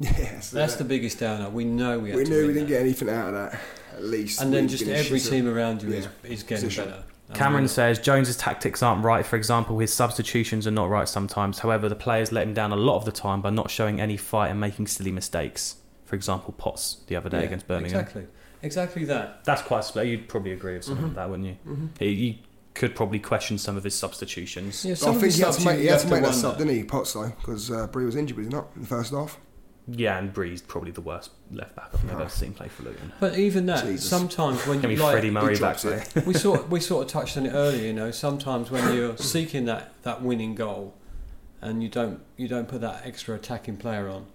Yes. That's the biggest downer. We know we had We to knew win we didn't that. get anything out of that. At least. and then just every shit. team around you is, Yeah. is getting Position. better. Cameron says Jones's tactics aren't right. For example, his substitutions are not right sometimes. However, the players let him down a lot of the time by not showing any fight and making silly mistakes. For example, Potts the other day Yeah, against Birmingham. Exactly, exactly that. That's quite split. You'd probably agree with something like that, wouldn't you? He, you could probably question some of his substitutions. Yeah, But some I think he had to make, you he had have to make that wonder. sub, didn't he, Potts though? Because uh, Bree was injured, was he not, in the first half? Yeah, and Bree's probably the worst left back I've ever seen play for Luton. But even that, Jesus. sometimes when Give me you like, Freddie Murray He back there. we sort we sort of touched on it earlier. You know, sometimes when you're seeking that, that winning goal, and you don't you don't put that extra attacking player on,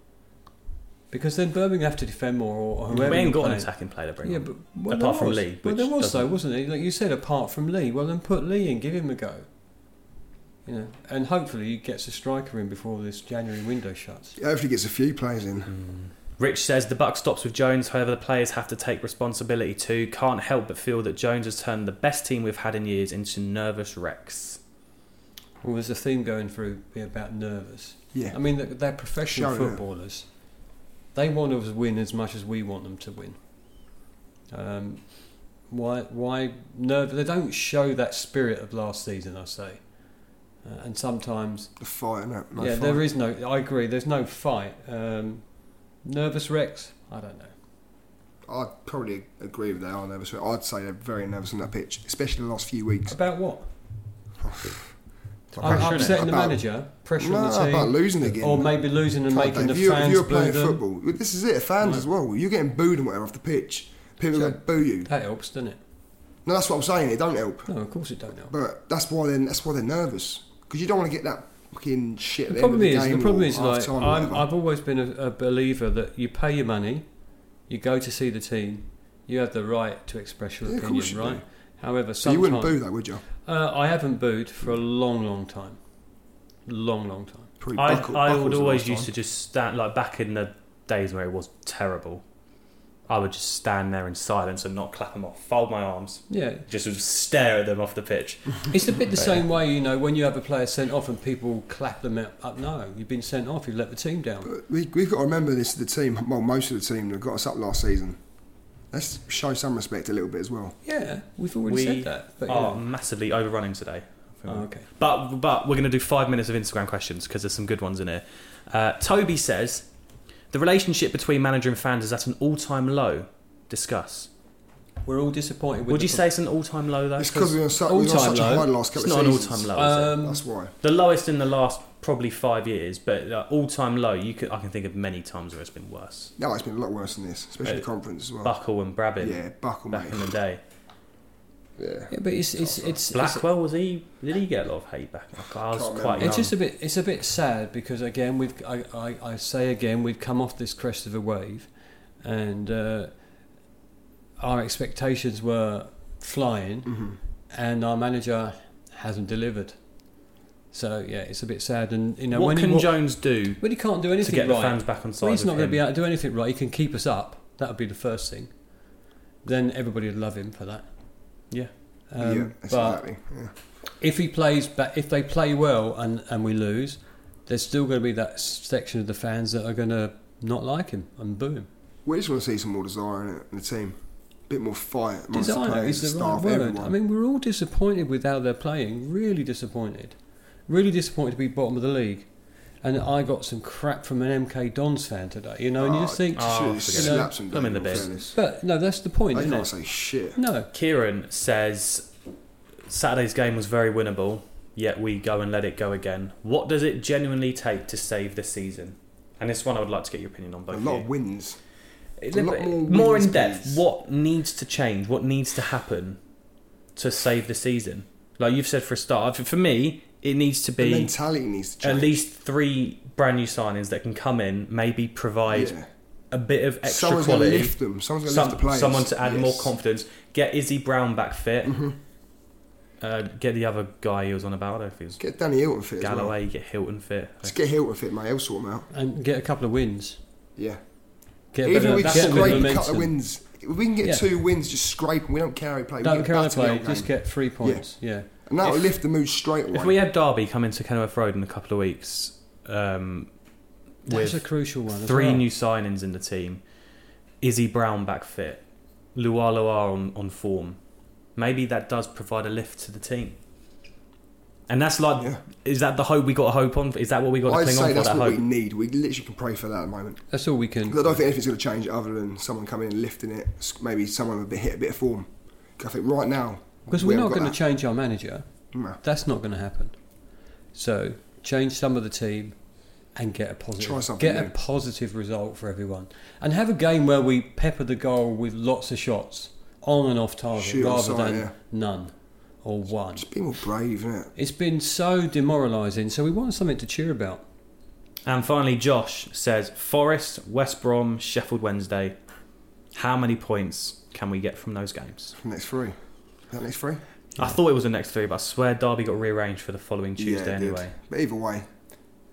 because then Birmingham have to defend more or whoever. we ain't you're got an playing. attacking player to bring Yeah, on. but well, Apart from was. Lee, well, there was though, doesn't- wasn't it? Like you said, apart from Lee, well then put Lee in, give him a go. You know, and hopefully he gets a striker in before this January window shuts. He hopefully gets a few players in. Hmm. Rich says the buck stops with Jones. However, the players have to take responsibility too. Can't help but feel that Jones has turned the best team we've had in years into nervous wrecks. Well, there's a theme going through here about nervous. Yeah. I mean, they're, they're professional footballers. yeah. They want to win as much as we want them to win. Um, why? Why? No, they don't show that spirit of last season. I say, uh, and sometimes, The fight, no, no yeah, fight. there is no. I agree. There's no fight. Um, nervous wrecks. I don't know. I'd probably agree with that. I'm nervous. I'd say they're very nervous on that pitch, especially the last few weeks. About what? About- I'm upsetting the about- manager, pressure No, on the team, about losing again. or maybe losing and making the if you, if fans you're playing them. football, well, this is it. Fans Right. as well. You're getting booed and whatever off the pitch. People Sure. are going to boo you. That helps, doesn't it? No, that's what I'm saying. It don't help. No, of course it don't help. But that's why they're that's why they're nervous because you don't want to get that fucking shit. The the, end of problem the is, the problem is like I'm, whatever. I've always been a, a believer that you pay your money, you go to see the team, you have the right to express your Yeah, of opinion, you right? However, So you wouldn't boo that, would you? Uh, I haven't booed for a long, long time, long, long time. Probably I, Buckle- I Buckles would always used time. to just stand like back in the days where it was terrible. I would just stand there in silence and not clap them off, fold my arms, Yeah, just would stare at them off the pitch. it's a bit the same way, you know, when you have a player sent off and people clap them up. up no, you've been sent off. You've let the team down. But we, we've got to remember this. The team, well, most of the team that got us up last season. Let's show some respect a little bit as well. Yeah, we've already we said that. But are yeah. massively overrunning today. Oh, okay. But but we're going to do five minutes of Instagram questions because there's some good ones in here. Uh, Toby says the relationship between manager and fans is at an all-time low. Discuss. We're all disappointed. With Would you say it's an all-time low though? It's because we were on such, we were on all-time such a low. high the last it's not of an seasons. all-time low. is it? Um, That's why. The lowest in the last probably five years, but uh, all-time low. You could I can think of many times where it's been worse. No, it's been a lot worse than this, especially Uh, the conference as well. Buckle and Brabin yeah, Buckle, back mate. in the day. Yeah. Yeah, but it's it's it's, it's Blackwell was he? Did he get a lot of hate back? I was Can't quite remember. young. It's just a bit. It's a bit sad because again, we've. I, I, I say again, we've come off this crest of a wave, and uh, our expectations were flying, hmm and our manager hasn't delivered. So yeah, it's a bit sad. And you know, what when can he, wa- Jones do when he can't do to anything get the right, fans back on side? well, he's not going to be able to do anything right. He can keep us up. That would be the first thing. Then everybody would love him for that. Yeah. Um, yeah, but exactly. Yeah. if he plays, but if they play well and, and we lose, there's still going to be that section of the fans that are going to not like him and boo him. We just want to see some more desire in, it, in the team. A bit more fight amongst the Designer players, is the the right word. everyone. I mean, we're all disappointed with how they're playing. Really disappointed. Really disappointed to be bottom of the league. And I got some crap from an MK Dons fan today. You know, and you just ah, think, Oh, Should have forget it. some I'm in the Dave, but no, that's the point, They isn't can't it? say shit. No, Kieran says Saturday's game was very winnable, yet we go and let it go again. What does it genuinely take to save the season? And this one I would like to get your opinion on both. A lot of of wins. A lot more more wins, in depth. please. What needs to change? What needs to happen to save the season? Like you've said for a start, for- for me, it needs to The be mentality needs to change. at least three brand new signings that can come in, maybe provide Yeah. a bit of extra Someone's going to quality. lift them. Someone's going to Some, lift the players. someone to add more confidence. Get Izzy Brown back fit. Mhm. Uh, get the other guy he was on about. I don't if he was Get Danny Hylton fit as well. Galloway. Get Hylton fit. Just get Hylton fit, mate. He'll sort them out. and get a couple of wins. Yeah. Get Even bit if of, we get a scrape a couple of wins. If we can get Yeah. two wins, just scrape them. We don't care how we play. We Don't get care how they back play. Just game. get three points. Yeah. And that'll If- lift the mood straight away. If we had Derby come into Kenilworth Road in a couple of weeks, um, That's with a crucial one. as three well. new signings in the team, Izzy Brown back fit, LuaLua on, on form, maybe that does provide a lift to the team. And that's like, Yeah. is that the hope we got to hope on? Is that what we got to I'd cling on say for? that's That what hope. we need. We literally can pray for that at the moment. That's all we can. I don't think anything's going to change other than someone coming in and lifting it. Maybe someone with a bit, hit a bit of form. 'Cause I think right now Because we we're not haven't going to change our manager. that. No. That's not going to happen. So change some of the team and get a Try positive something get a positive result for everyone, and have a game where we pepper the goal with lots of shots on and off target Shoot rather sight, than yeah. none or one. Just be more brave, innit? It's been so demoralising. So we want something to cheer about. And finally, Josh says Forest, West Brom, Sheffield Wednesday. How many points can we get from those games? Next three. That next three? I thought it was the next three, but I swear Derby got rearranged for the following Tuesday yeah, it did. anyway. But either way,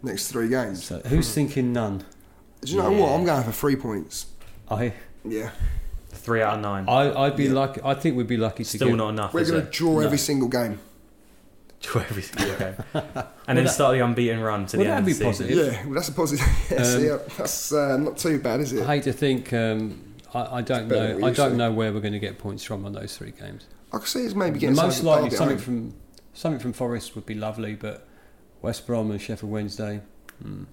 next three games. So who's thinking none? Do you know Yeah. what? I'm going for three points. I, Yeah. Three out of nine. I I'd be Yeah. lucky. I think we'd be lucky to Still get. not enough. We're going to draw No. every single game. Draw every single game. and then start the unbeaten run to Well, the end that'd of the be season. positive. Yeah, well, that's a positive. yeah, Um, see, uh, that's uh, not too bad, is it? I hate to think. Um, I, I don't know. I don't to. know where we're going to get points from on those three games. I could see it's maybe getting Most something likely something from something from Forest would be lovely, but West Brom and Sheffield Wednesday. hmm.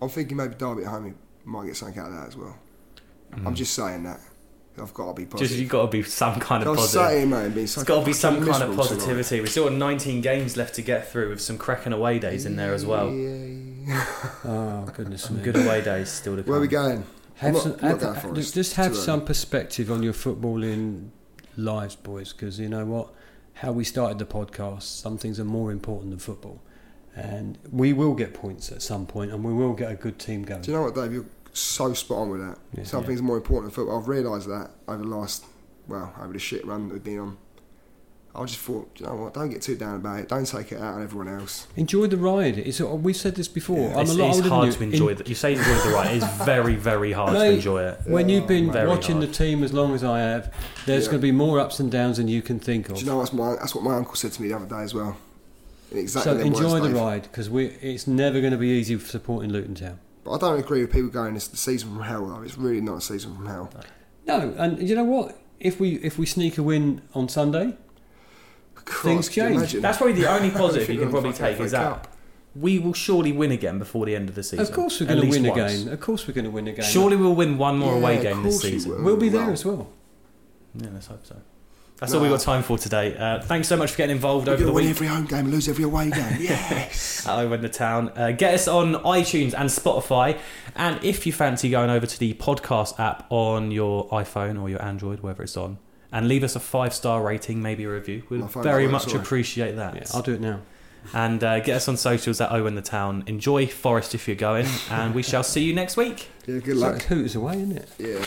I'm thinking maybe Derby at home might get something out of that as well. I'm just saying that. I've got to be positive. Just you've got to be some kind of I'm positive. saying, man, being so It's got to be some kind of miserable tonight. positivity. We've still got 19 games left to get through with some cracking away days in there as well. Yeah. Oh goodness Some me! good away days still to come. Where are we going? Have not- some, not have- going have- just have Too early. some perspective on your footballing lives, boys, because you know what? How we started the podcast. Some things are more important than football, and we will get points at some point, and we will get a good team going. Do you know what, Dave? You're so spot on with that. Yeah. Something's more important than football. I've realised that over the last, well, over the shit run that we've been on. I just thought, you know what? Don't get too down about it. Don't take it out on everyone else. Enjoy the ride. It's uh, we've said this before. Yeah. I'm It's, a lot it's older hard than to enjoy. In- the, you say enjoy the ride. It's very, very hard to enjoy it. when you've been Very watching hard. the team as long as I have, there's Yeah. going to be more ups and downs than you can think of. Do you know that's my that's what my uncle said to me the other day as well. Exactly so enjoy words, the Dave. ride because it's never going to be easy for supporting Luton Town. But I don't agree with people going it's the season from hell though. It's really not a season from hell. No, and you know what? If we if we sneak a win on Sunday, Things Christ, can you change. That's probably the only positive you can probably take is FA that Cup. we will surely win again before the end of the season. of course we're going to win once. again. Of course we're going to win again. Surely we'll win one more Yeah, away game this season. will. we'll be there Well, as well. Yeah, let's hope so. That's No. all we've got time for today. Uh, thanks so much for getting involved We're over the to win week every home game, lose every away game. Yes. at Over in the Town. Uh, get us on iTunes and Spotify. And if you fancy going over to the podcast app on your iPhone or your Android, wherever it's on, and leave us a five star rating, maybe a review, we'd My phone very much sorry. appreciate that. Yeah, I'll do it now. and uh, get us on socials at O in the Town. Enjoy Forest if you're going, and we shall see you next week. yeah, good So luck. it's Hooters away, isn't it? Yeah.